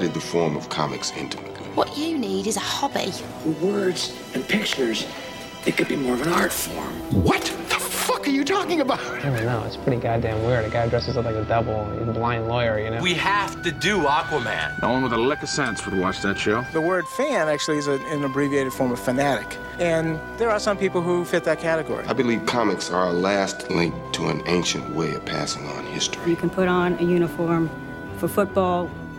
studied the form of comics intimately. What you need is a hobby. Words and pictures, it could be more of an art form. What the fuck are you talking about? I don't know. It's pretty goddamn weird. A guy dresses up like a devil. He's a blind lawyer, you know. We have to do Aquaman. No one with a lick of sense would watch that show. The word fan actually is a, an abbreviated form of fanatic. And there are some people who fit that category. I believe comics are our last link to an ancient way of passing on history. You can put on a uniform for football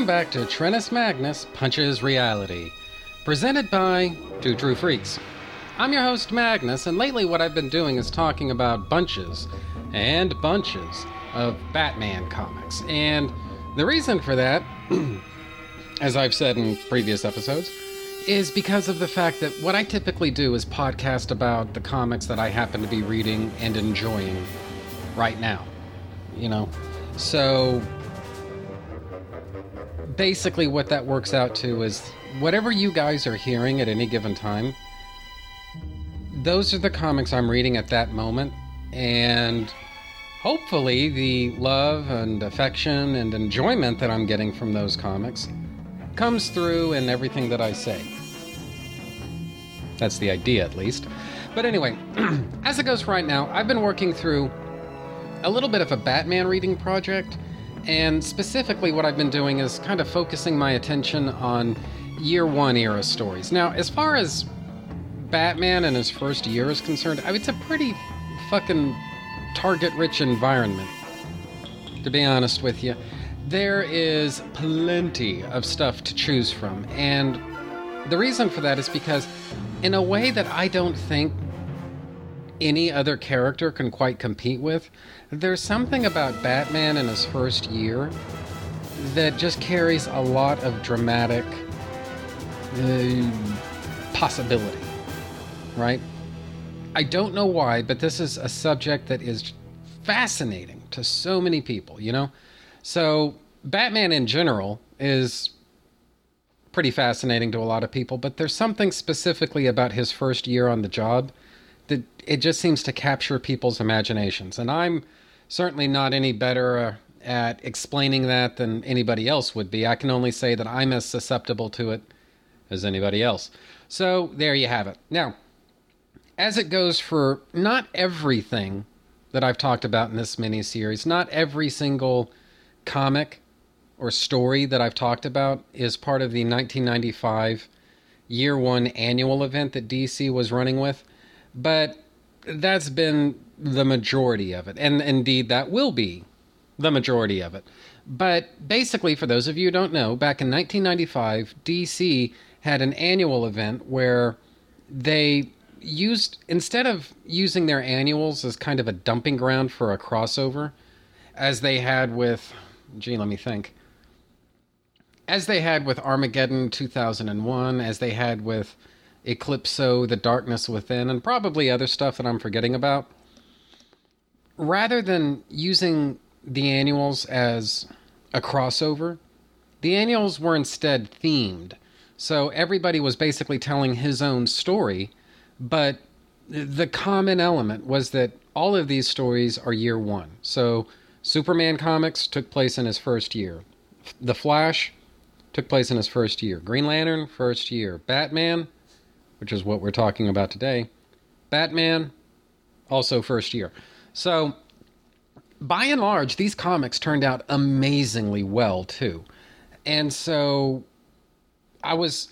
Welcome back to Trennis Magnus Punches Reality, presented by Two True Freaks. I'm your host, Magnus, and lately what I've been doing is talking about bunches and bunches of Batman comics. And the reason for that, as I've said in previous episodes, is because of the fact that what I typically do is podcast about the comics that I happen to be reading and enjoying right now. You know? So basically what that works out to is whatever you guys are hearing at any given time those are the comics i'm reading at that moment. And hopefully the love and affection and enjoyment that i'm getting from those comics comes through in everything that i say. That's the idea at least. But anyway as it goes right now i've been working through a little bit of a batman reading project and specifically, what I've been doing is kind of focusing my attention on year one era stories. Now, as far as Batman and his first year is concerned, it's a pretty fucking target rich environment, to be honest with you. There is plenty of stuff to choose from. And the reason for that is because, in a way that I don't think any other character can quite compete with. There's something about Batman in his first year that just carries a lot of dramatic uh, possibility, right? I don't know why, but this is a subject that is fascinating to so many people, you know? So, Batman in general is pretty fascinating to a lot of people, but there's something specifically about his first year on the job that it just seems to capture people's imaginations. And I'm certainly not any better uh, at explaining that than anybody else would be. I can only say that I'm as susceptible to it as anybody else. So there you have it. Now, as it goes for not everything that I've talked about in this mini series, not every single comic or story that I've talked about is part of the 1995 year one annual event that DC was running with but that's been the majority of it. And indeed, that will be the majority of it. But basically, for those of you who don't know, back in 1995, DC had an annual event where they used, instead of using their annuals as kind of a dumping ground for a crossover, as they had with, gee, let me think, as they had with Armageddon 2001, as they had with Eclipso, The Darkness Within, and probably other stuff that I'm forgetting about. Rather than using the annuals as a crossover, the annuals were instead themed. So everybody was basically telling his own story, but the common element was that all of these stories are year one. So Superman comics took place in his first year. The Flash took place in his first year. Green Lantern, first year. Batman, which is what we're talking about today. Batman, also first year. So by and large, these comics turned out amazingly well too. And so I was,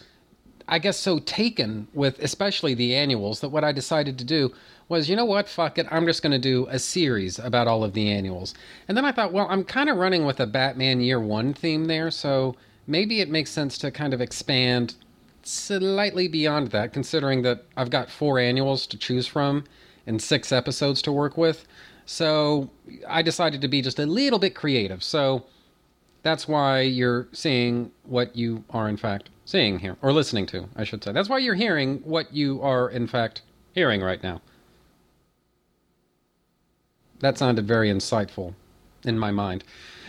I guess, so taken with especially the annuals that what I decided to do was, you know what, fuck it, I'm just going to do a series about all of the annuals. And then I thought, well, I'm kind of running with a Batman Year One theme there, so maybe it makes sense to kind of expand slightly beyond that, considering that I've got four annuals to choose from and six episodes to work with. So I decided to be just a little bit creative. So that's why you're seeing what you are, in fact, seeing here, or listening to, I should say. That's why you're hearing what you are, in fact, hearing right now. That sounded very insightful in my mind.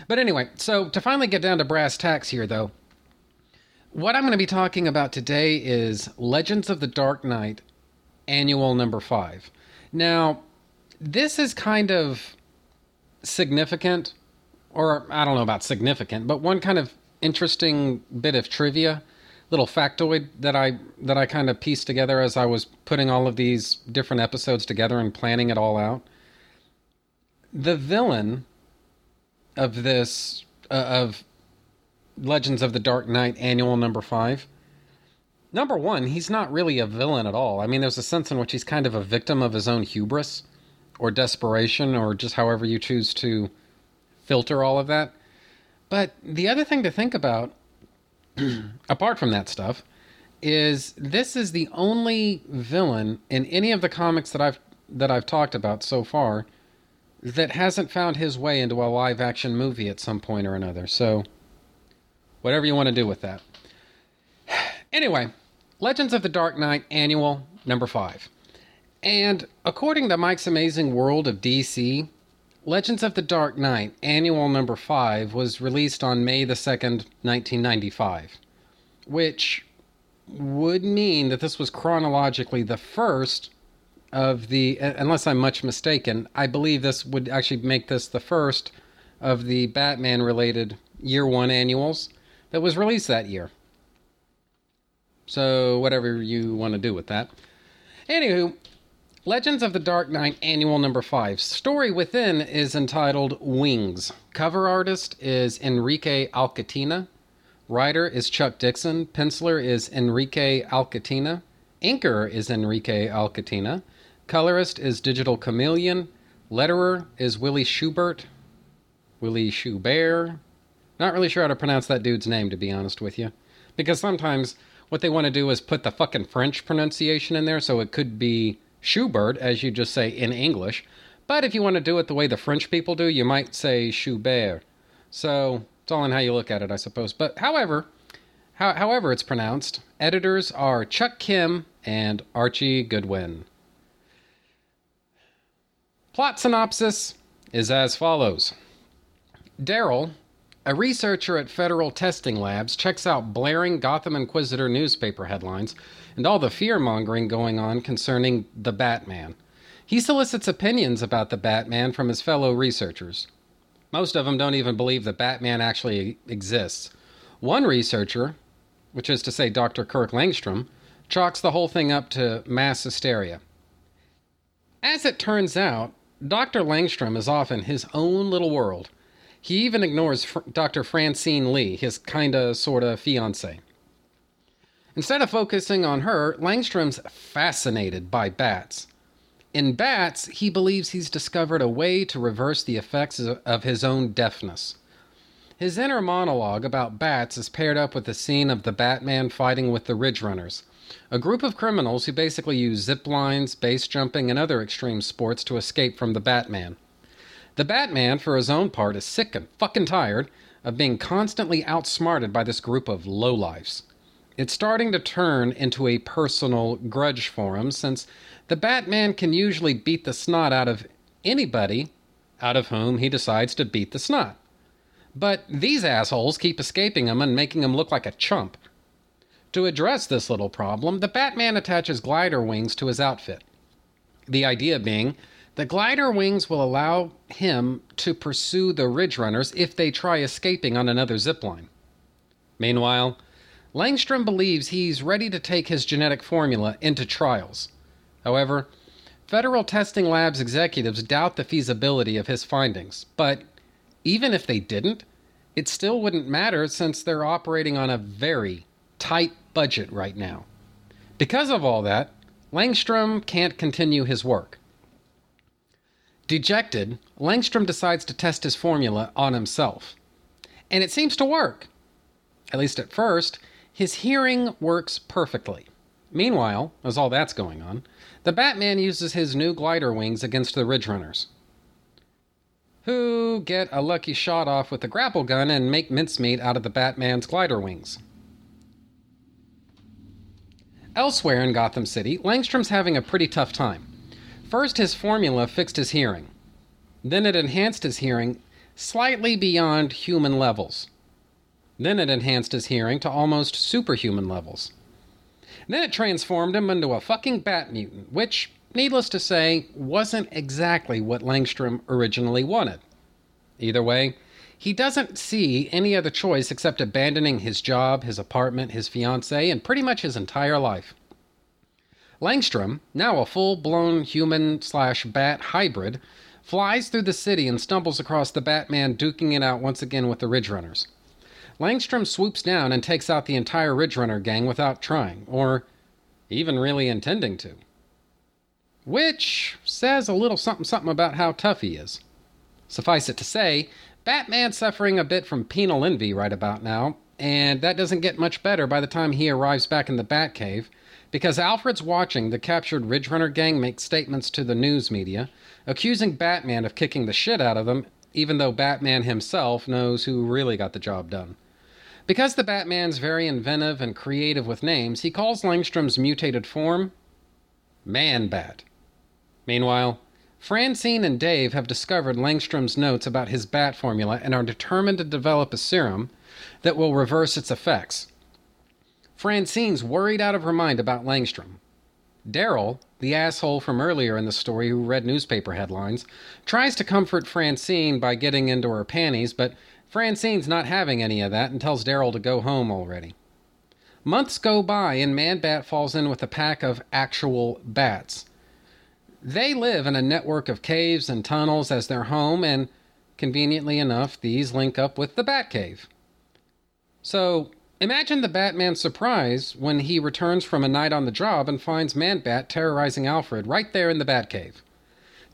But anyway, so to finally get down to brass tacks here, though, what I'm going to be talking about today is Legends of the Dark Knight Annual Number 5. Now, this is kind of significant, or I don't know about significant, but one kind of interesting bit of trivia, little factoid that I that I kind of pieced together as I was putting all of these different episodes together and planning it all out. The villain of this uh, of Legends of the Dark Knight Annual Number Five. Number one, he's not really a villain at all. I mean, there's a sense in which he's kind of a victim of his own hubris or desperation or just however you choose to filter all of that. But the other thing to think about, apart from that stuff, is this is the only villain in any of the comics that I've that I've talked about so far that hasn't found his way into a live action movie at some point or another. So whatever you want to do with that. Anyway, Legends of the Dark Knight Annual number 5. And according to Mike's Amazing World of DC, Legends of the Dark Knight Annual Number 5 was released on May the 2nd, 1995, which would mean that this was chronologically the first of the, unless I'm much mistaken, I believe this would actually make this the first of the Batman related year one annuals that was released that year. So, whatever you want to do with that. Anywho, Legends of the Dark Knight Annual Number 5. Story within is entitled Wings. Cover artist is Enrique Alcatena. Writer is Chuck Dixon. Penciler is Enrique Alcatena. Inker is Enrique Alcatena. Colorist is Digital Chameleon. Letterer is Willie Schubert. Willie Schubert. Not really sure how to pronounce that dude's name, to be honest with you. Because sometimes what they want to do is put the fucking French pronunciation in there, so it could be Schubert, as you just say in English. But if you want to do it the way the French people do, you might say Schubert. So it's all in how you look at it, I suppose. But however, how, however it's pronounced, editors are Chuck Kim and Archie Goodwin. Plot synopsis is as follows Daryl, a researcher at Federal Testing Labs, checks out blaring Gotham Inquisitor newspaper headlines and all the fear mongering going on concerning the Batman. He solicits opinions about the Batman from his fellow researchers. Most of them don't even believe that Batman actually exists. One researcher, which is to say Dr. Kirk Langstrom, chalks the whole thing up to mass hysteria. As it turns out, Dr. Langstrom is off in his own little world. He even ignores Dr. Francine Lee, his kinda sorta fiance. Instead of focusing on her, Langstrom's fascinated by bats. In bats, he believes he's discovered a way to reverse the effects of his own deafness. His inner monologue about bats is paired up with the scene of the Batman fighting with the Ridge Runners, a group of criminals who basically use zip lines, base jumping, and other extreme sports to escape from the Batman. The Batman, for his own part, is sick and fucking tired of being constantly outsmarted by this group of lowlifes. It's starting to turn into a personal grudge for him since the Batman can usually beat the snot out of anybody out of whom he decides to beat the snot. But these assholes keep escaping him and making him look like a chump. To address this little problem, the Batman attaches glider wings to his outfit. The idea being the glider wings will allow him to pursue the Ridge Runners if they try escaping on another zipline. Meanwhile, Langstrom believes he's ready to take his genetic formula into trials. However, federal testing labs executives doubt the feasibility of his findings, but even if they didn't, it still wouldn't matter since they're operating on a very tight budget right now. Because of all that, Langstrom can't continue his work. Dejected, Langstrom decides to test his formula on himself. And it seems to work. At least at first, his hearing works perfectly. Meanwhile, as all that's going on, the Batman uses his new glider wings against the Ridge Runners, who get a lucky shot off with a grapple gun and make mincemeat out of the Batman's glider wings. Elsewhere in Gotham City, Langstrom's having a pretty tough time. First, his formula fixed his hearing. Then it enhanced his hearing slightly beyond human levels. Then it enhanced his hearing to almost superhuman levels. Then it transformed him into a fucking bat mutant, which, needless to say, wasn't exactly what Langstrom originally wanted. Either way, he doesn't see any other choice except abandoning his job, his apartment, his fiancee, and pretty much his entire life. Langstrom, now a full blown human slash bat hybrid, flies through the city and stumbles across the Batman duking it out once again with the Ridge Runners. Langstrom swoops down and takes out the entire Ridge Runner gang without trying, or even really intending to. Which says a little something something about how tough he is. Suffice it to say, Batman's suffering a bit from penal envy right about now, and that doesn't get much better by the time he arrives back in the Batcave, because Alfred's watching the captured Ridge Runner gang make statements to the news media, accusing Batman of kicking the shit out of them, even though Batman himself knows who really got the job done. Because the Batman's very inventive and creative with names, he calls Langstrom's mutated form Man Bat. Meanwhile, Francine and Dave have discovered Langstrom's notes about his bat formula and are determined to develop a serum that will reverse its effects. Francine's worried out of her mind about Langstrom. Daryl, the asshole from earlier in the story who read newspaper headlines, tries to comfort Francine by getting into her panties, but Francine's not having any of that and tells Daryl to go home already. Months go by and Man Bat falls in with a pack of actual bats. They live in a network of caves and tunnels as their home, and conveniently enough, these link up with the Batcave. So, imagine the Batman's surprise when he returns from a night on the job and finds Man Bat terrorizing Alfred right there in the Batcave.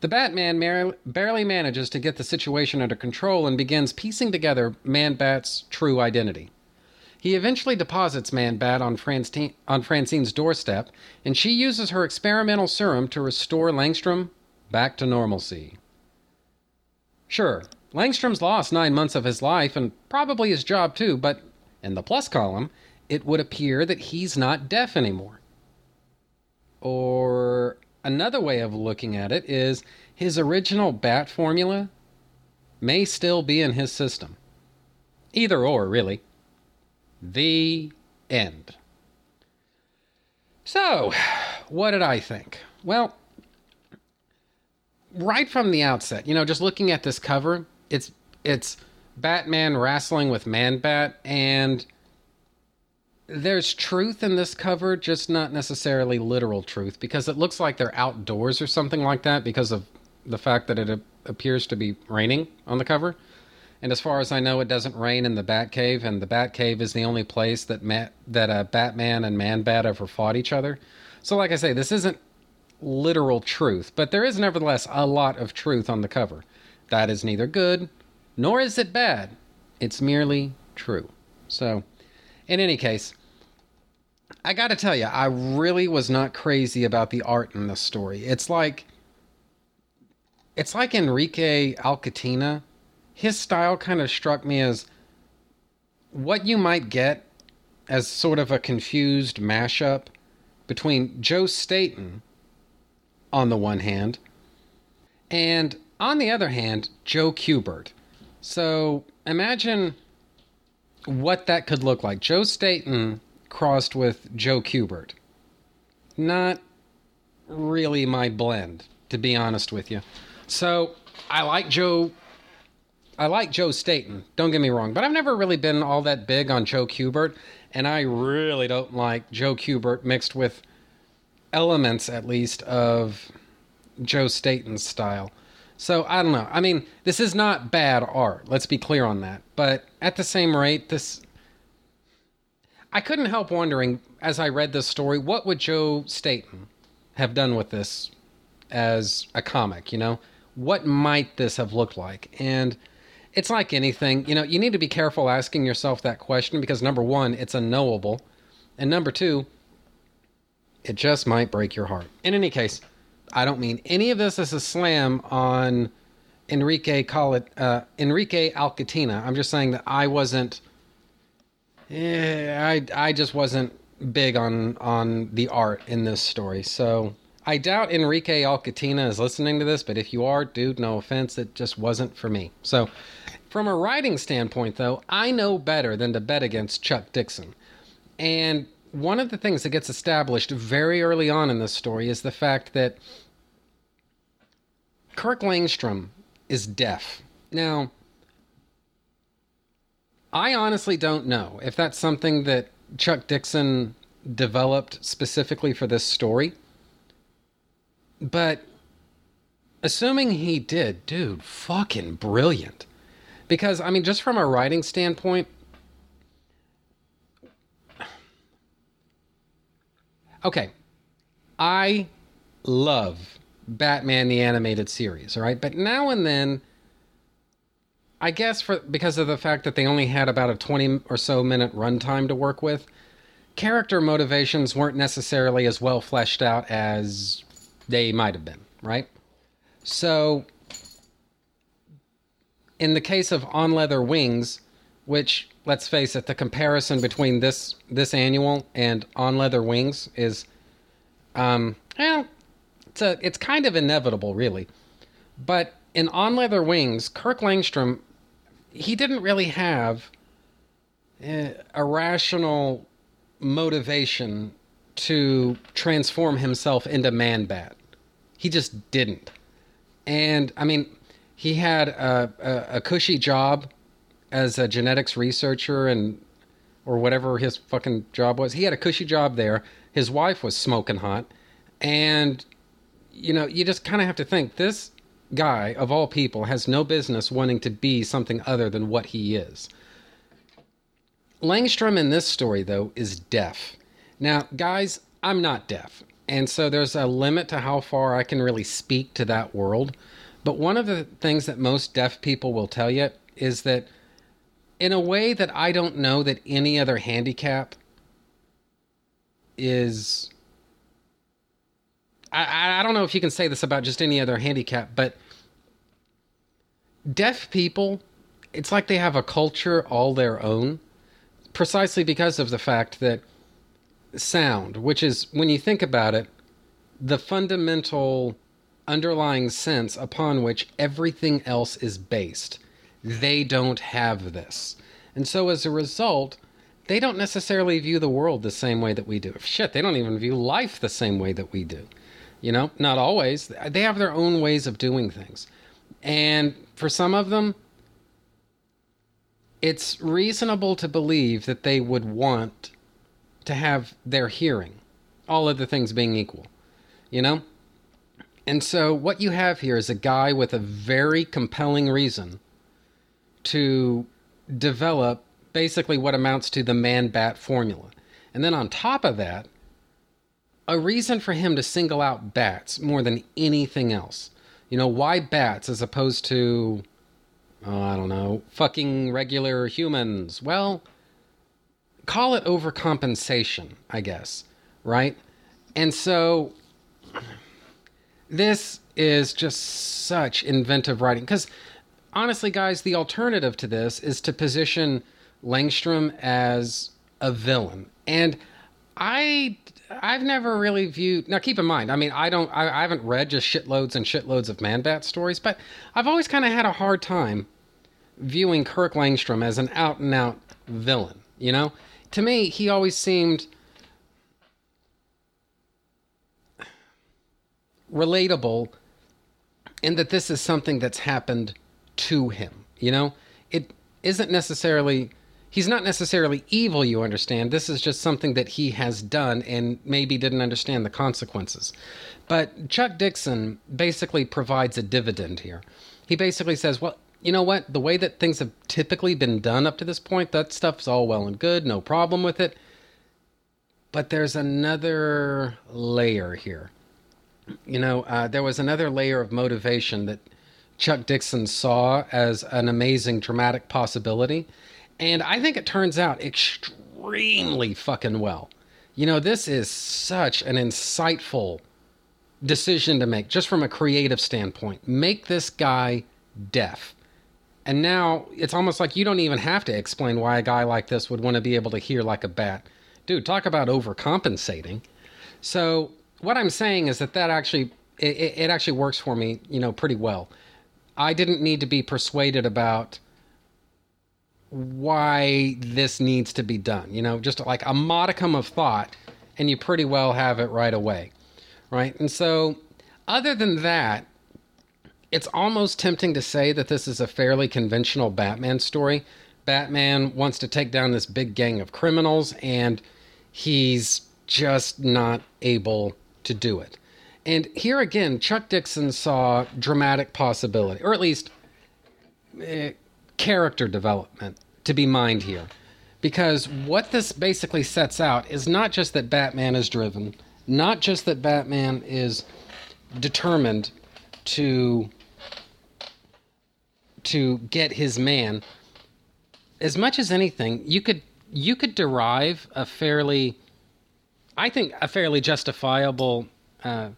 The Batman mar- barely manages to get the situation under control and begins piecing together Man Bat's true identity. He eventually deposits Man Bat on, on Francine's doorstep, and she uses her experimental serum to restore Langstrom back to normalcy. Sure, Langstrom's lost nine months of his life and probably his job too, but in the plus column, it would appear that he's not deaf anymore. Or another way of looking at it is his original bat formula may still be in his system. Either or, really. The end. So, what did I think? Well, right from the outset, you know, just looking at this cover, it's it's Batman wrestling with Man Bat and there's truth in this cover, just not necessarily literal truth because it looks like they're outdoors or something like that because of the fact that it appears to be raining on the cover. And as far as I know, it doesn't rain in the Batcave, and the Batcave is the only place that that uh, Batman and Man Bat ever fought each other. So, like I say, this isn't literal truth, but there is nevertheless a lot of truth on the cover. That is neither good nor is it bad. It's merely true. So, in any case, I got to tell you, I really was not crazy about the art in this story. It's like it's like Enrique Alcatena his style kind of struck me as what you might get as sort of a confused mashup between Joe Staton on the one hand and on the other hand, Joe Kubert. So imagine what that could look like. Joe Staton crossed with Joe Kubert. Not really my blend, to be honest with you. So I like Joe I like Joe Staton, don't get me wrong, but I've never really been all that big on Joe Kubert, and I really don't like Joe Kubert mixed with elements, at least, of Joe Staton's style. So I don't know. I mean, this is not bad art. Let's be clear on that. But at the same rate, this I couldn't help wondering as I read this story, what would Joe Staton have done with this as a comic, you know? What might this have looked like? And it's like anything, you know, you need to be careful asking yourself that question because number 1, it's unknowable, and number 2, it just might break your heart. In any case, I don't mean any of this as a slam on Enrique call it uh, Enrique Alcatena. I'm just saying that I wasn't. I I just wasn't big on on the art in this story. So I doubt Enrique Alcatena is listening to this, but if you are, dude, no offense, it just wasn't for me. So from a writing standpoint, though, I know better than to bet against Chuck Dixon. And one of the things that gets established very early on in this story is the fact that Kirk Langstrom is deaf. Now, I honestly don't know if that's something that Chuck Dixon developed specifically for this story. But assuming he did, dude, fucking brilliant. Because, I mean, just from a writing standpoint, okay, I love Batman the animated series, all right? But now and then I guess for because of the fact that they only had about a 20 or so minute runtime to work with, character motivations weren't necessarily as well fleshed out as they might have been, right? So in the case of On Leather Wings, which let's face it, the comparison between this this annual and On Leather Wings is um well, it's a it's kind of inevitable, really. But in On Leather Wings, Kirk Langstrom, he didn't really have eh, a rational motivation to transform himself into Man Bat. He just didn't. And I mean, he had a, a, a cushy job as a genetics researcher and or whatever his fucking job was. He had a cushy job there. His wife was smoking hot, and you know, you just kind of have to think this guy, of all people, has no business wanting to be something other than what he is. Langstrom in this story, though, is deaf. Now, guys, I'm not deaf. And so there's a limit to how far I can really speak to that world. But one of the things that most deaf people will tell you is that, in a way that I don't know that any other handicap is I, I don't know if you can say this about just any other handicap, but deaf people, it's like they have a culture all their own, precisely because of the fact that sound, which is, when you think about it, the fundamental underlying sense upon which everything else is based. They don't have this. And so as a result, they don't necessarily view the world the same way that we do. Shit, they don't even view life the same way that we do. You know, not always. They have their own ways of doing things. And for some of them, it's reasonable to believe that they would want to have their hearing, all other things being equal. You know? And so what you have here is a guy with a very compelling reason to develop basically what amounts to the man bat formula. And then on top of that, a reason for him to single out bats more than anything else. You know, why bats as opposed to, oh, I don't know, fucking regular humans? Well, call it overcompensation, I guess, right? And so this is just such inventive writing. Because honestly, guys, the alternative to this is to position Langstrom as a villain. And I I've never really viewed. Now, keep in mind, I mean, I don't, I, I haven't read just shitloads and shitloads of Man Bat stories, but I've always kind of had a hard time viewing Kirk Langstrom as an out and out villain. You know, to me, he always seemed relatable in that this is something that's happened to him. You know, it isn't necessarily He's not necessarily evil, you understand. This is just something that he has done and maybe didn't understand the consequences. But Chuck Dixon basically provides a dividend here. He basically says, well, you know what? The way that things have typically been done up to this point, that stuff's all well and good, no problem with it. But there's another layer here. You know, uh, there was another layer of motivation that Chuck Dixon saw as an amazing dramatic possibility. And I think it turns out extremely fucking well. You know, this is such an insightful decision to make, just from a creative standpoint. Make this guy deaf. And now it's almost like you don't even have to explain why a guy like this would want to be able to hear like a bat dude, talk about overcompensating. So what I'm saying is that that actually it, it actually works for me, you know, pretty well. I didn't need to be persuaded about why this needs to be done. You know, just like a modicum of thought, and you pretty well have it right away, right? And so, other than that, it's almost tempting to say that this is a fairly conventional Batman story. Batman wants to take down this big gang of criminals, and he's just not able to do it. And here again, Chuck Dixon saw dramatic possibility, or at least uh, character development to be mined here. Because what this basically sets out is not just that Batman is driven, not just that Batman is determined to to get his man as much as anything you could you could derive a fairly, I think, a fairly justifiable uh,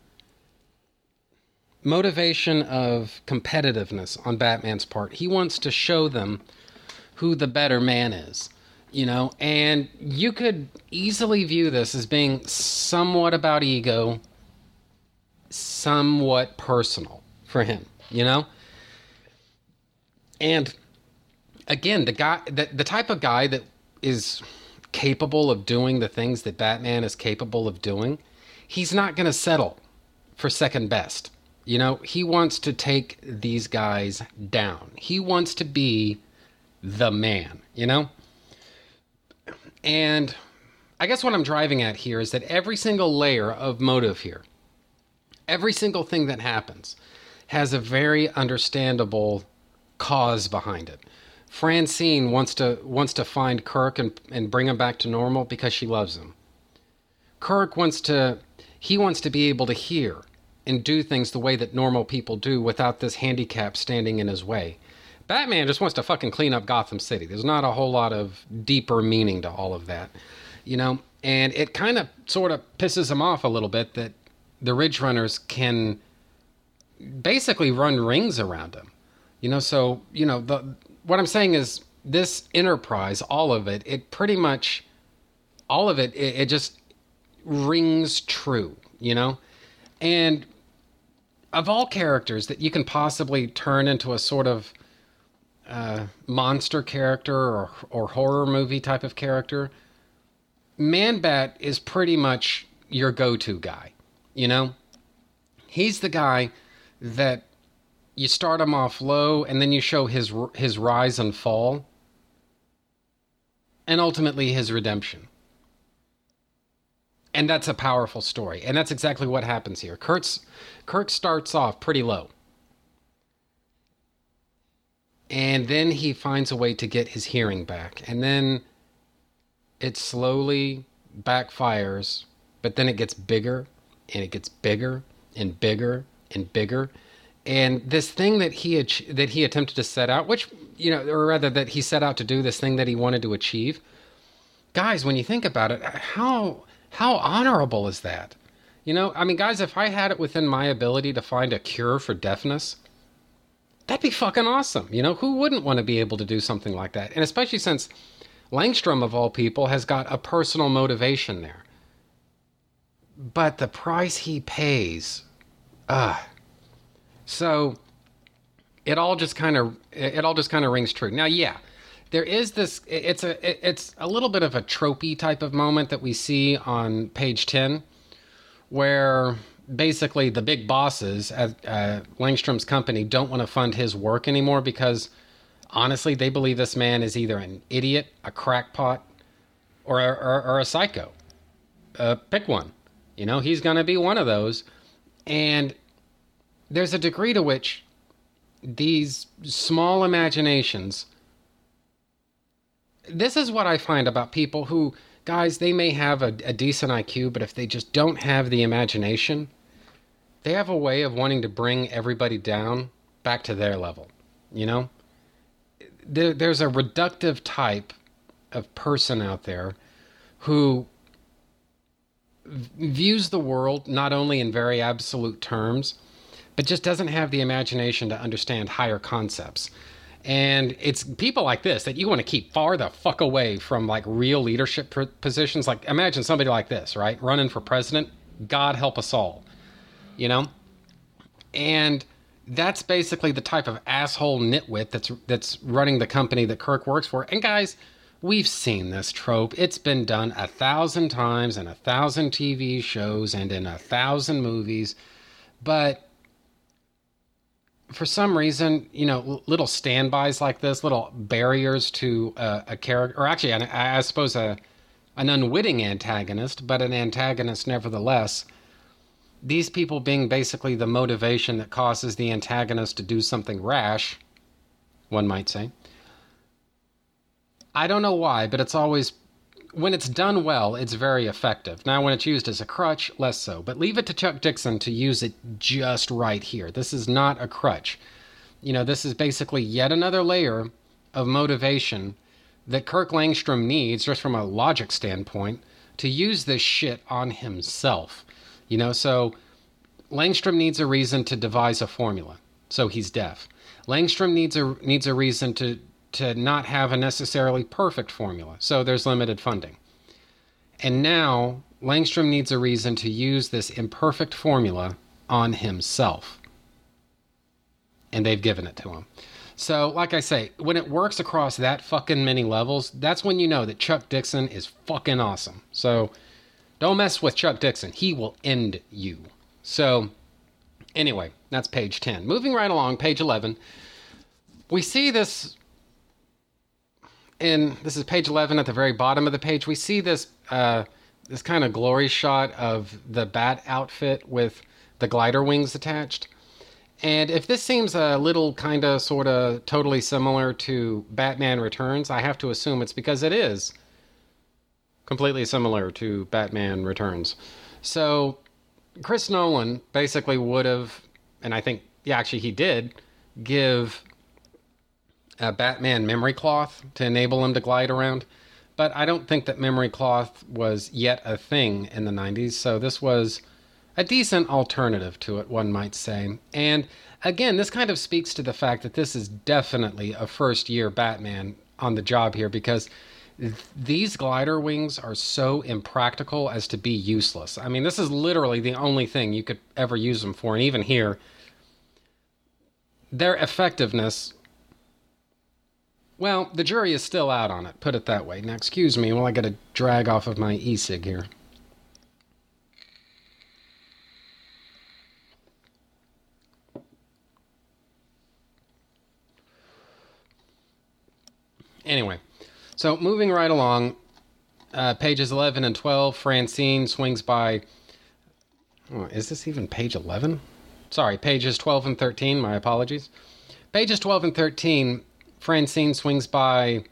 motivation of competitiveness on Batman's part. He wants to show them who the better man is, you know, and you could easily view this as being somewhat about ego, somewhat personal for him, you know? And again, the guy, the, the type of guy that is capable of doing the things that Batman is capable of doing, he's not going to settle for second best. You know, he wants to take these guys down. He wants to be the man, you know? And I guess what I'm driving at here is that every single layer of motive here, every single thing that happens, has a very understandable cause behind it. Francine wants to wants to find Kirk and, and bring him back to normal because she loves him. Kirk wants to he wants to be able to hear and do things the way that normal people do without this handicap standing in his way. Batman just wants to fucking clean up Gotham City. There's not a whole lot of deeper meaning to all of that. You know, and it kind of sort of pisses him off a little bit that the Ridge Runners can basically run rings around him. You know, so, you know, the what I'm saying is this enterprise, all of it, it pretty much, all of it, it, it just rings true, you know? And of all characters that you can possibly turn into a sort of uh, monster character or, or horror movie type of character, Man Bat is pretty much your go to guy, you know? He's the guy that you start him off low and then you show his his rise and fall and ultimately his redemption. And that's a powerful story. And that's exactly what happens here. Kurt's Kirk starts off pretty low. And then he finds a way to get his hearing back. And then it slowly backfires, but then it gets bigger and it gets bigger and bigger and bigger and this thing that he that he attempted to set out, which you know, or rather that he set out to do this thing that he wanted to achieve. Guys, when you think about it, how how honorable is that? You know, I mean, guys, if I had it within my ability to find a cure for deafness, that'd be fucking awesome. You know, who wouldn't want to be able to do something like that? And especially since Langstrom, of all people, has got a personal motivation there. But the price he pays, ah. Uh, so it all just kind of it all just kind of rings true. Now, yeah, there is this. It's a it's a little bit of a tropey type of moment that we see on page ten, where basically the big bosses at uh, Langstrom's company don't want to fund his work anymore because honestly, they believe this man is either an idiot, a crackpot, or, or, or a psycho. Uh, pick one. You know, he's going to be one of those. And there's a degree to which these small imaginations. This is what I find about people who, guys, they may have a, a decent IQ, but if they just don't have the imagination, they have a way of wanting to bring everybody down back to their level. You know? There, there's a reductive type of person out there who views the world not only in very absolute terms, but just doesn't have the imagination to understand higher concepts. And it's people like this that you want to keep far the fuck away from like real leadership positions. Like imagine somebody like this, right? Running for president. God help us all. You know? And that's basically the type of asshole nitwit that's that's running the company that Kirk works for. And guys, we've seen this trope. It's been done a thousand times in a thousand TV shows and in a thousand movies. But for some reason, you know, little standbys like this, little barriers to uh, a character, or actually, I, I suppose a an unwitting antagonist, but an antagonist nevertheless. These people being basically the motivation that causes the antagonist to do something rash, one might say. I don't know why, but it's always when it's done well, it's very effective. Now, when it's used as a crutch, less so. But leave it to Chuck Dixon to use it just right here. This is not a crutch. You know, this is basically yet another layer of motivation that Kirk Langstrom needs, just from a logic standpoint, to use this shit on himself. You know, so Langstrom needs a reason to devise a formula, so he's deaf. Langstrom needs a needs a reason to to not have a necessarily perfect formula, so there's limited funding. And now Langstrom needs a reason to use this imperfect formula on himself. And they've given it to him. So, like I say, when it works across that fucking many levels, that's when you know that Chuck Dixon is fucking awesome. So, don't mess with Chuck Dixon. He will end you. So, anyway, that's page 10. Moving right along, page 11, we see this in this is page 11 at the very bottom of the page we see this uh, this kind of glory shot of the bat outfit with the glider wings attached. And if this seems a little kind of sort of totally similar to batman returns i have to assume it's because it is completely similar to batman returns. So chris nolan basically would have and i think yeah actually he did give a Batman memory cloth to enable him to glide around. But I don't think that memory cloth was yet a thing in the 90s, so this was a decent alternative to it, one might say. And again, this kind of speaks to the fact that this is definitely a first year Batman on the job here because th- these glider wings are so impractical as to be useless. I mean, this is literally the only thing you could ever use them for, and even here, their effectiveness well, the jury is still out on it, put it that way. Now, excuse me while I get a drag off of my e cig here. Anyway, so moving right along, uh, pages 11 and 12, Francine swings by. Oh, is this even page 11? Sorry, pages 12 and 13, my apologies. Pages 12 and 13 Francine swings by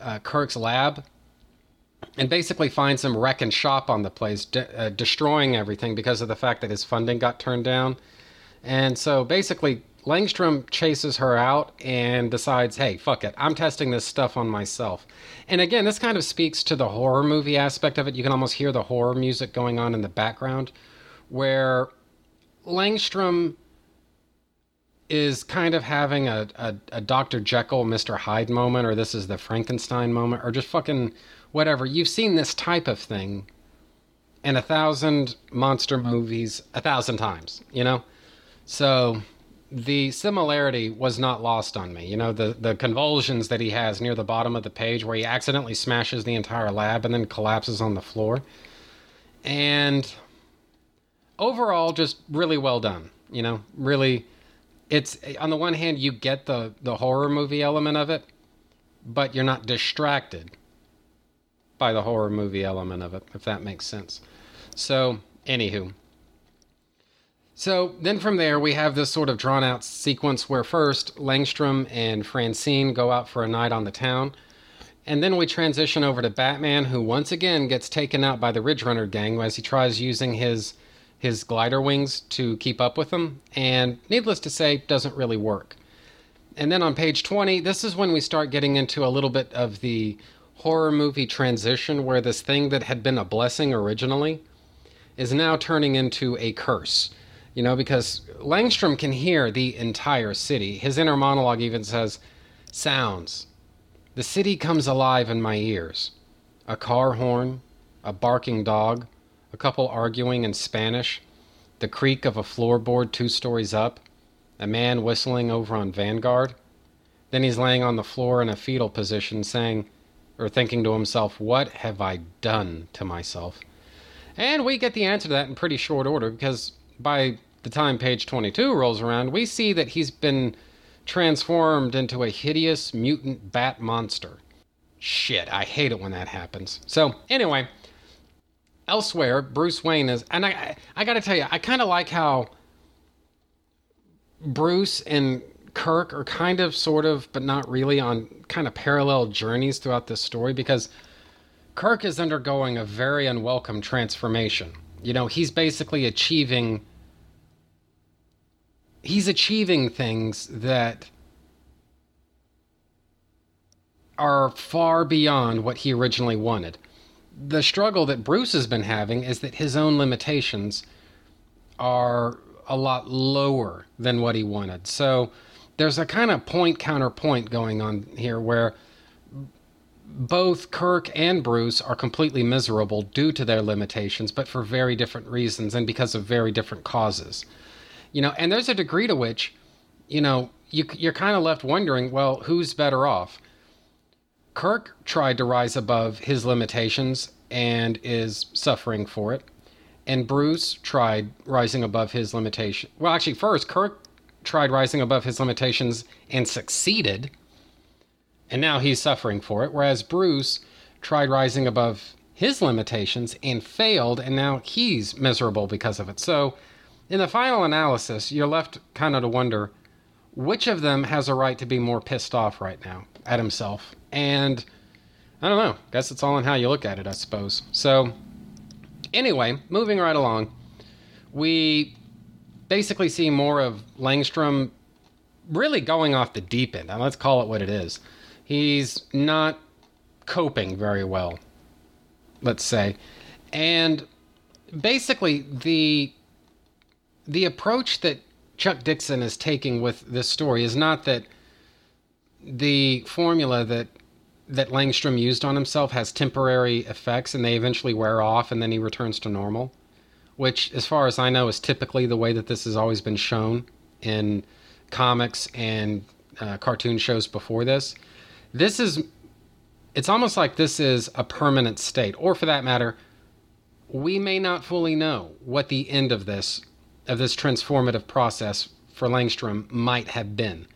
uh, Kirk's lab and basically finds him wrecking shop on the place, de- uh, destroying everything because of the fact that his funding got turned down. And so basically, Langstrom chases her out and decides, hey, fuck it, I'm testing this stuff on myself. And again, this kind of speaks to the horror movie aspect of it. You can almost hear the horror music going on in the background, where Langstrom is kind of having a, a, a, Dr. Jekyll, Mr. Hyde moment, or this is the Frankenstein moment, or just fucking whatever. You've seen this type of thing in a thousand monster movies a thousand times, you know? So the similarity was not lost on me. You know, the, the convulsions that he has near the bottom of the page where he accidentally smashes the entire lab and then collapses on the floor. And overall, just really well done. You know, really it's on the one hand you get the the horror movie element of it, but you're not distracted by the horror movie element of it, if that makes sense. So, anywho. So then from there, we have this sort of drawn out sequence where first Langstrom and Francine go out for a night on the town. And then we transition over to Batman, who once again gets taken out by the Ridge Runner gang as he tries using his his glider wings to keep up with them, and needless to say, doesn't really work. And then on page 20, this is when we start getting into a little bit of the horror movie transition where this thing that had been a blessing originally is now turning into a curse. You know, because Langstrom can hear the entire city. His inner monologue even says, Sounds. The city comes alive in my ears. A car horn, a barking dog, a couple arguing in Spanish, the creak of a floorboard two stories up, a man whistling over on Vanguard. Then he's laying on the floor in a fetal position, saying, or thinking to himself, What have I done to myself? And we get the answer to that in pretty short order because by the time page 22 rolls around, we see that he's been transformed into a hideous mutant bat monster. Shit, I hate it when that happens. So, anyway, elsewhere, Bruce Wayne is, and I, I, got to tell you, I kind of like how Bruce and Kirk are kind of, sort of, but not really on kind of parallel journeys throughout this story because Kirk is undergoing a very unwelcome transformation. You know, he's basically achieving he's achieving things that are far beyond what he originally wanted. The struggle that Bruce has been having is that his own limitations are a lot lower than what he wanted. So there's a kind of point counterpoint going on here where both Kirk and Bruce are completely miserable due to their limitations, but for very different reasons and because of very different causes. You know, and there's a degree to which, you know, you, you're kind of left wondering, well, who's better off? Kirk tried to rise above his limitations and is suffering for it. And Bruce tried rising above his limitation. Well, actually, first, Kirk tried rising above his limitations and succeeded. And now he's suffering for it. Whereas Bruce tried rising above his limitations and failed. And now he's miserable because of it. So, in the final analysis, you're left kind of to wonder which of them has a right to be more pissed off right now at himself. And I don't know. Guess it's all in how you look at it, I suppose. So, anyway, moving right along, we basically see more of Langstrom really going off the deep end. Now, let's call it what it is. He's not coping very well, let's say. And basically, the the approach that Chuck Dixon is taking with this story is not that the formula that that Langstrom used on himself has temporary effects and they eventually wear off and then he returns to normal, which, as far as I know, is typically the way that this has always been shown in comics and uh, cartoon shows before this. This is, it's almost like this is a permanent state, or for that matter, we may not fully know what the end of this of this transformative process for Langstrom might have been.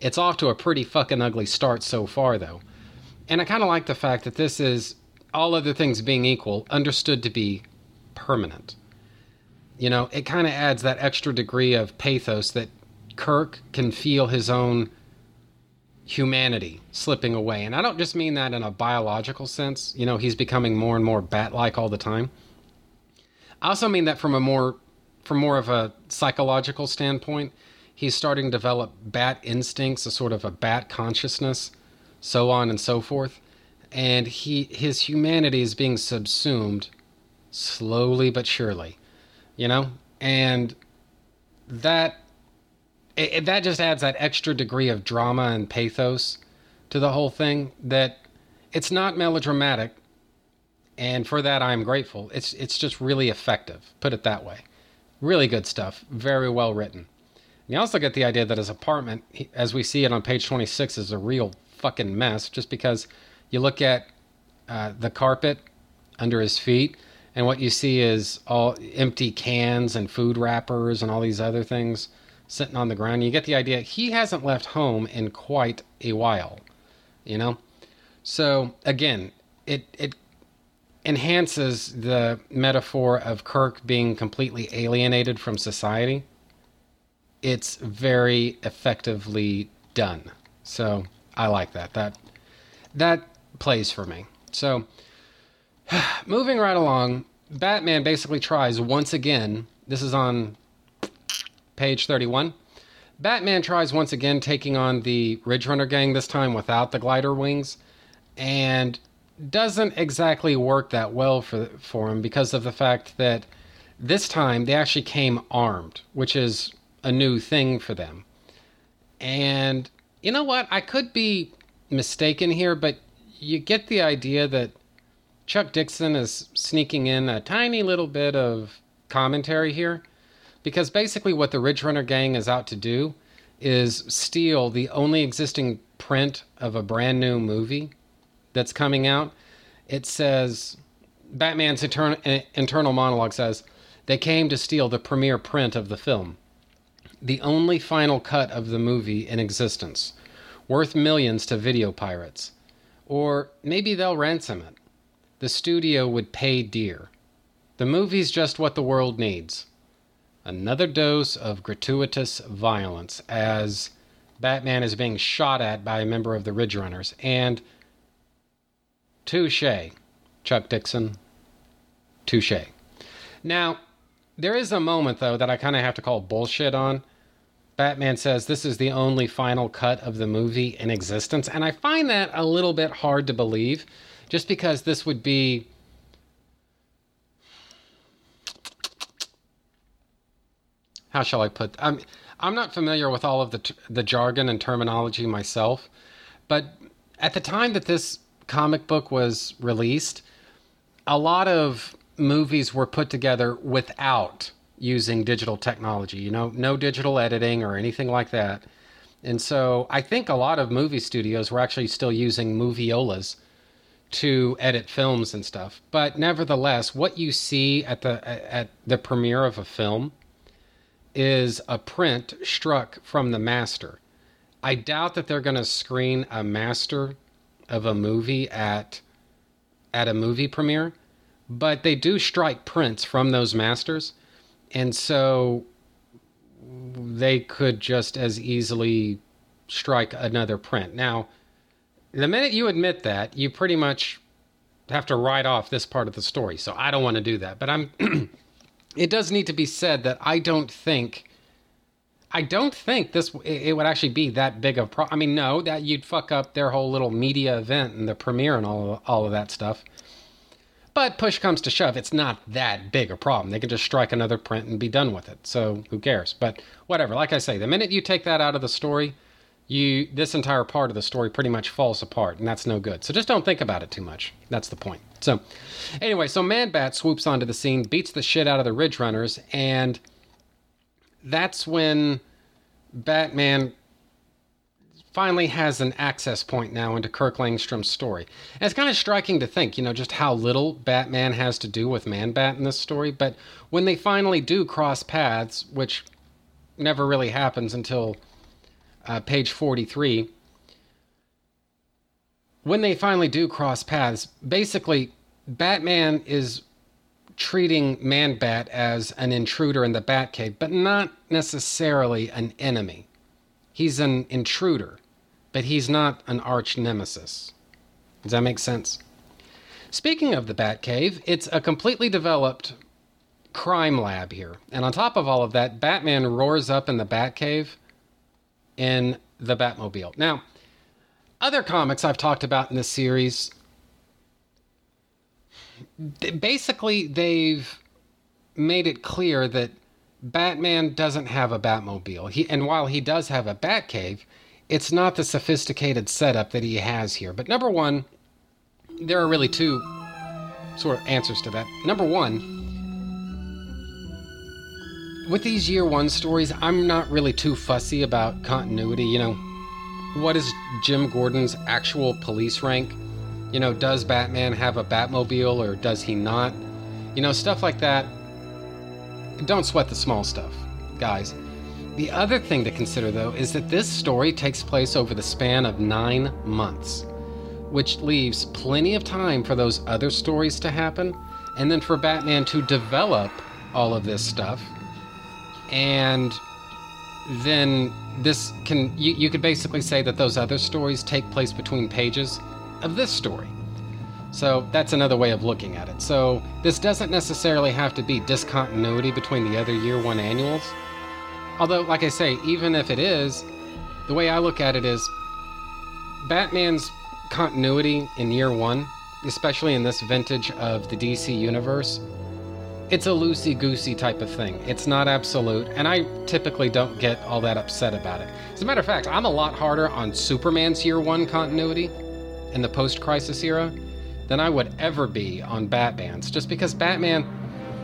It's off to a pretty fucking ugly start so far, though. And I kind of like the fact that this is, all other things being equal, understood to be permanent. You know, it kind of adds that extra degree of pathos that Kirk can feel his own humanity slipping away. And I don't just mean that in a biological sense. You know, he's becoming more and more bat like all the time. I also mean that from a more from more of a psychological standpoint, he's starting to develop bat instincts, a sort of a bat consciousness, so on and so forth. And he his humanity is being subsumed slowly but surely, you know? And that it, that just adds that extra degree of drama and pathos to the whole thing that it's not melodramatic and for that I'm grateful. It's it's just really effective, put it that way. Really good stuff. Very well written. You also get the idea that his apartment, as we see it on page 26, is a real fucking mess just because you look at uh, the carpet under his feet and what you see is all empty cans and food wrappers and all these other things sitting on the ground. You get the idea he hasn't left home in quite a while, you know? So again, it it enhances the metaphor of Kirk being completely alienated from society. It's very effectively done. So I like that. That that plays for me. So moving right along, Batman basically tries once again. This is on page 31. Batman tries once again taking on the Ridge Runner gang, this time without the glider wings, and doesn't exactly work that well for, for him because of the fact that this time they actually came armed, which is a new thing for them. And you know what? I could be mistaken here, but you get the idea that Chuck Dixon is sneaking in a tiny little bit of commentary here. Because basically, what the Ridge Runner gang is out to do is steal the only existing print of a brand new movie that's coming out. It says, Batman's etern- eh, internal monologue says, they came to steal the premiere print of the film, the only final cut of the movie in existence, worth millions to video pirates. Or maybe they'll ransom it. The studio would pay dear. The movie's just what the world needs another dose of gratuitous violence as Batman is being shot at by a member of the Ridge Runners. And touche, Chuck Dixon. Touche. Now, there is a moment, though, that I kind of have to call bullshit on. Batman says this is the only final cut of the movie in existence, and I find that a little bit hard to believe, just because this would be how shall I put? I'm I'm not familiar with all of the the jargon and terminology myself, but at the time that this comic book was released, a lot of movies were put together without using digital technology. You know, no digital editing or anything like that. And so I think a lot of movie studios were actually still using moviolas to edit films and stuff. But nevertheless, what you see at the at the premiere of a film is a print struck from the master. I doubt that they're going to screen a master of a movie at at a movie premiere, but they do strike prints from those masters, and so they could just as easily strike another print. Now, the minute you admit that, you pretty much have to write off this part of the story. So I don't want to do that, but I'm it does need to be said that I don't think I don't think this it would actually be that big of a pro. I mean, no, that you'd fuck up their whole little media event and the premiere and all all of that stuff. But push comes to shove, it's not that big a problem. They can just strike another print and be done with it. So who cares? But whatever. Like I say, the minute you take that out of the story, you this entire part of the story pretty much falls apart, and that's no good. So just don't think about it too much. That's the point. So, anyway, so Man Bat swoops onto the scene, beats the shit out of the Ridge Runners, and that's when Batman finally has an access point now into Kirk Langstrom's story. And it's kind of striking to think, you know, just how little Batman has to do with Man Bat in this story. But when they finally do cross paths, which never really happens until uh, page 43, when they finally do cross paths, basically, Batman is treating Man Bat as an intruder in the Batcave, but not necessarily an enemy. He's an intruder, but he's not an arch nemesis. Does that make sense? Speaking of the Batcave, it's a completely developed crime lab here. And on top of all of that, Batman roars up in the Batcave in the Batmobile. Now, other comics I've talked about in this series, basically they've made it clear that Batman doesn't have a Batmobile. He and while he does have a Batcave, it's not the sophisticated setup that he has here. But number one, there are really two sort of answers to that. Number one, with these year one stories, I'm not really too fussy about continuity. You know, what is Jim Gordon's actual police rank? You know, does Batman have a Batmobile or does he not? You know, stuff like that. Don't sweat the small stuff, guys. The other thing to consider, though, is that this story takes place over the span of nine months, which leaves plenty of time for those other stories to happen, and then for Batman to develop all of this stuff. And then this can, you, you could basically say that those other stories take place between pages of this story. So that's another way of looking at it. So this doesn't necessarily have to be discontinuity between the other year one annuals. Although, like I say, even if it is, the way I look at it is Batman's continuity in year one, especially in this vintage of the DC universe, it's a loosey goosey type of thing. It's not absolute, and I typically don't get all that upset about it. As a matter of fact, I'm a lot harder on Superman's year one continuity in the post crisis era than I would ever be on Batman's, just because Batman,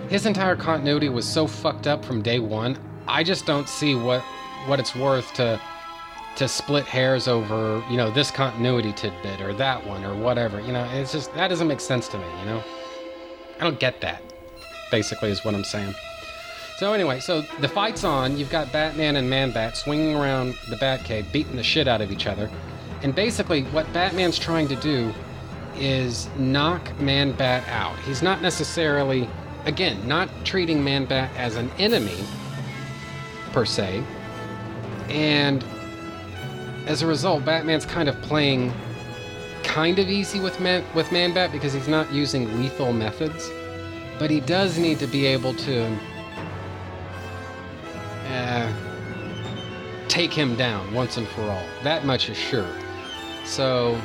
his entire continuity was so fucked up from day one. I just don't see what what it's worth to to split hairs over, you know, this continuity tidbit or that one or whatever. You know, it's just that doesn't make sense to me, you know? I don't get that. Basically is what I'm saying. So anyway, so the fight's on. You've got Batman and Man-Bat swinging around the Batcave, beating the shit out of each other. And basically what Batman's trying to do is knock Man-Bat out. He's not necessarily again, not treating Man-Bat as an enemy per se. And as a result, Batman's kind of playing kind of easy with Man with Man-Bat because he's not using lethal methods, but he does need to be able to uh, take him down once and for all. That much is sure. So,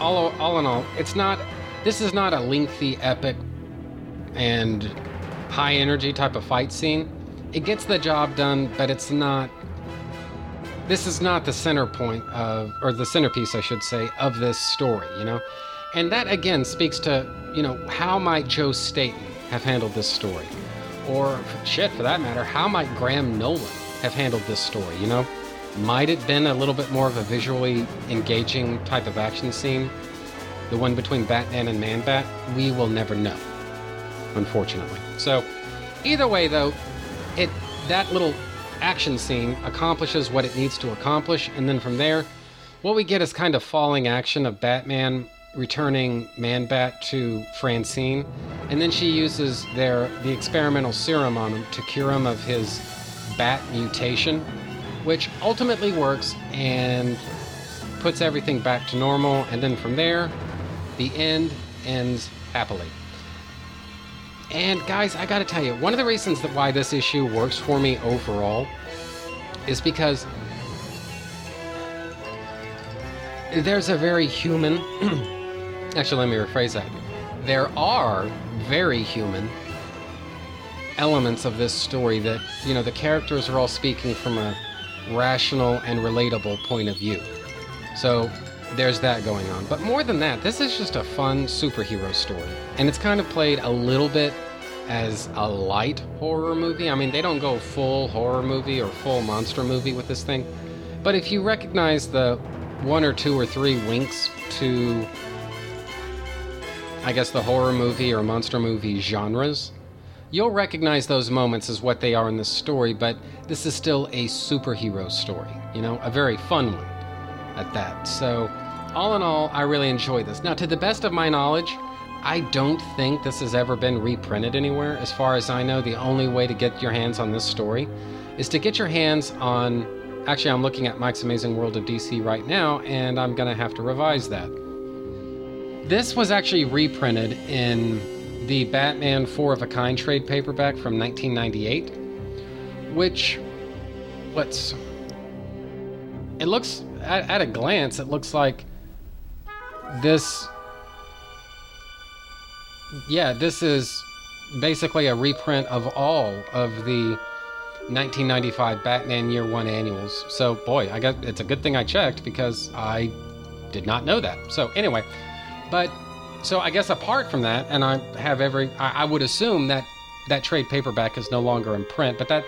all all in all, it's not. This is not a lengthy, epic, and high energy type of fight scene. It gets the job done, but it's not this is not the center point of, or the centerpiece, I should say, of this story, you know? And that again speaks to, you know, how might Joe Staton have handled this story? Or, shit, for that matter, how might Graham Nolan have handled this story, you know? Might it been a little bit more of a visually engaging type of action scene? The one between Batman and Man Bat? We will never know, unfortunately. So, either way, though, it that little action scene accomplishes what it needs to accomplish, and then from there, what we get is kind of falling action of Batman returning Man-Bat to Francine, and then she uses their the experimental serum on him to cure him of his bat mutation, which ultimately works and puts everything back to normal, and then from there, the end ends happily. And guys, I gotta tell you, one of the reasons that why this issue works for me overall is because there's a very human. actually, let me rephrase that. There are very human elements of this story that, you know, the characters are all speaking from a rational and relatable point of view. So there's that going on. But more than that, this is just a fun superhero story. And it's kind of played a little bit as a light horror movie. I mean, they don't go full horror movie or full monster movie with this thing. But if you recognize the one or two or three winks to, I guess, the horror movie or monster movie genres, you'll recognize those moments as what they are in this story, but this is still a superhero story, you know, a very fun one at that. So, all in all, I really enjoy this. Now, to the best of my knowledge, I don't think this has ever been reprinted anywhere. As far as I know, the only way to get your hands on this story is to get your hands on. Actually, I'm looking at Mike's Amazing World of DC right now, and I'm going to have to revise that. This was actually reprinted in the Batman Four of a Kind trade paperback from 1998, which, let's. It looks, at, at a glance, it looks like this yeah, this is basically a reprint of all of the 1995 Batman Year One annuals. So, boy, I got it's a good thing I checked because I did not know that. So, anyway, but so I guess apart from that, and I have every, I, I would assume that that trade paperback is no longer in print, but that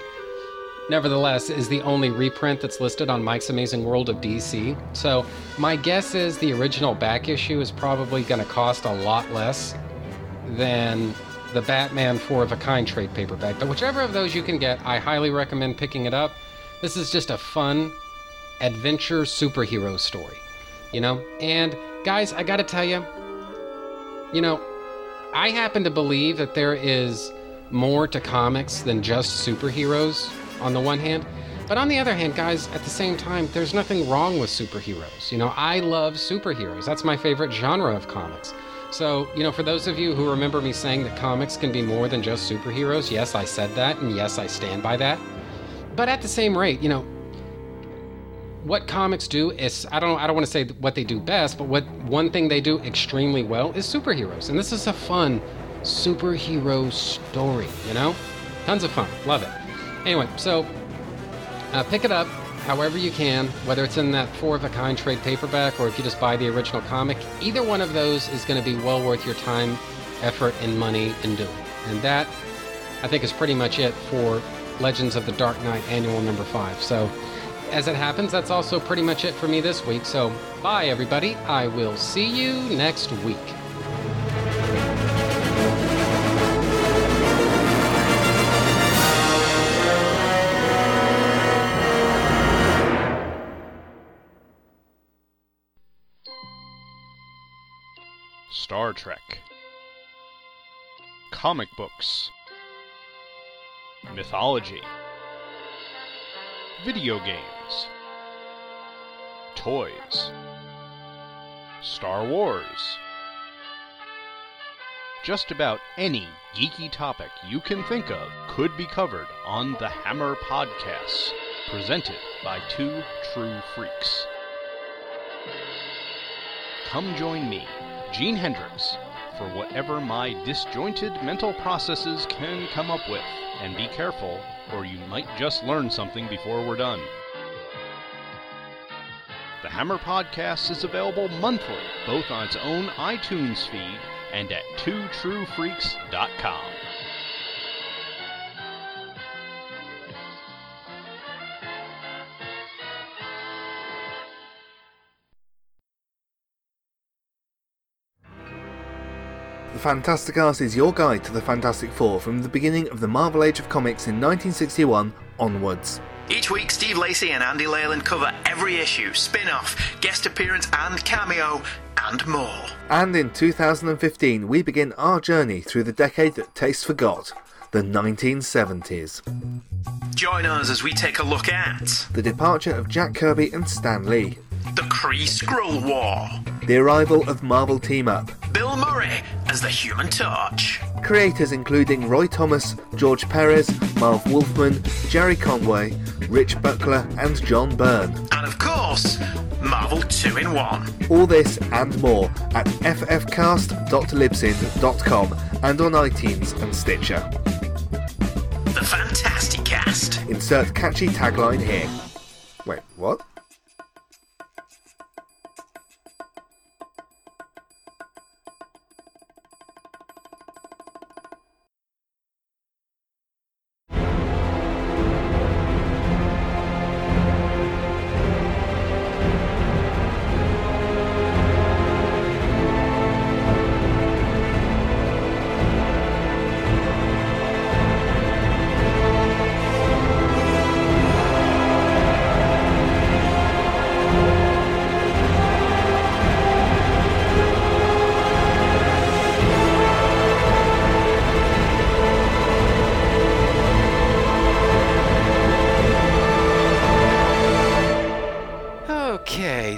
nevertheless is the only reprint that's listed on Mike's Amazing World of DC. So, my guess is the original back issue is probably going to cost a lot less than the Batman Four of a Kind trade paperback. But whichever of those you can get, I highly recommend picking it up This is just a fun adventure superhero story, you know? And guys, I gotta tell you, you know, I happen to believe that there is more to comics than just superheroes on the one hand. But on the other hand, guys, at the same time, there's nothing wrong with superheroes. You know, I love superheroes. That's my favorite genre of comics. So, you know, for those of you who remember me saying that comics can be more than just superheroes, yes, I said that, and yes, I stand by that. But at the same rate, you know, what comics do is I don't I don't want to say what they do best, but what one thing they do extremely well is superheroes. And this is a fun superhero story, you know? Tons of fun. Love it. Anyway, so uh, pick it up however you can, whether it's in that four of a kind trade paperback or if you just buy the original comic. Either one of those is going to be well worth your time, effort, and money in doing. And that, I think, is pretty much it for Legends of the Dark Knight Annual Number 5. So, as it happens, that's also pretty much it for me this week. So, bye, everybody. I will see you next week. Star Trek, comic books, mythology, video games, toys, Star Wars. Just about any geeky topic you can think of could be covered on the Hammer Podcasts, presented by two true freaks. Come join me Gene Hendricks, for whatever my disjointed mental processes can come up with. And be careful, or you might just learn something before we're done. The Hammer Podcast is available monthly, both on its own iTunes feed and at twotruefreaks.com. Fantastic Cast is your guide to the Fantastic Four from the beginning of the Marvel Age of Comics in 1961 onwards. Each week, Steve Lacey and Andy Leyland cover every issue, spin off, guest appearance, and cameo, and more. And in 2015, we begin our journey through the decade that taste forgot the 1970s. Join us as we take a look at The departure of Jack Kirby and Stan Lee, the Kree Skrull War, the arrival of Marvel Team Up, Bill Murray as the Human Torch, creators including Roy Thomas, George Perez, Marv Wolfman, Gerry Conway, Rich Buckler, and John Byrne. and of course, Marvel 2 in 1. All this and more at ffcast.libsyn.com and on iTunes and Stitcher. The Fantastic Cast. Insert catchy tagline here. Wait, what?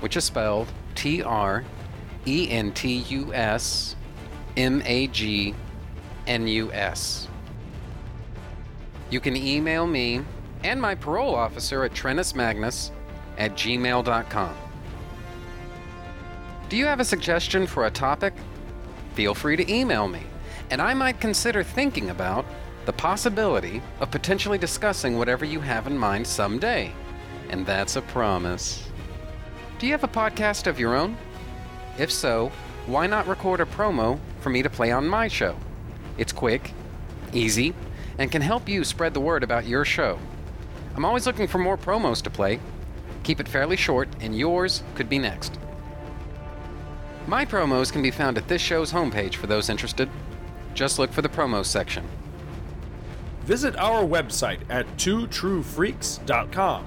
which is spelled T R E N T U S M A G N U S. You can email me and my parole officer at trentusmagnus at gmail.com. Do you have a suggestion for a topic? Feel free to email me, and I might consider thinking about the possibility of potentially discussing whatever you have in mind someday. and that's a promise. Do you have a podcast of your own? If so, why not record a promo for me to play on my show? It's quick, easy, and can help you spread the word about your show. I'm always looking for more promos to play. Keep it fairly short, and yours could be next. My promos can be found at this show's homepage for those interested. Just look for the promos section. Visit our website at twotruefreaks.com.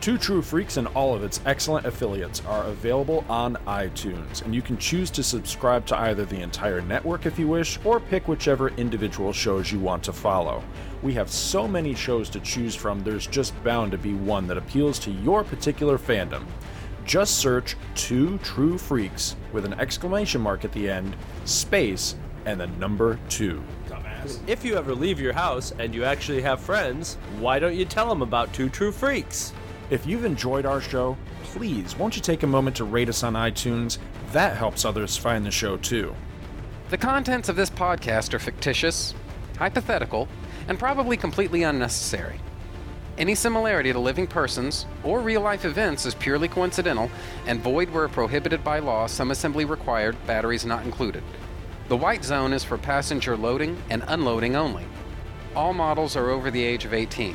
Two True Freaks and all of its excellent affiliates are available on iTunes, and you can choose to subscribe to either the entire network if you wish, or pick whichever individual shows you want to follow. We have so many shows to choose from, there's just bound to be one that appeals to your particular fandom. Just search Two True Freaks with an exclamation mark at the end, space, and the number two. If you ever leave your house and you actually have friends, why don't you tell them about Two True Freaks? If you've enjoyed our show, please won't you take a moment to rate us on iTunes? That helps others find the show too. The contents of this podcast are fictitious, hypothetical, and probably completely unnecessary. Any similarity to living persons or real life events is purely coincidental and void where prohibited by law, some assembly required, batteries not included. The white zone is for passenger loading and unloading only. All models are over the age of 18.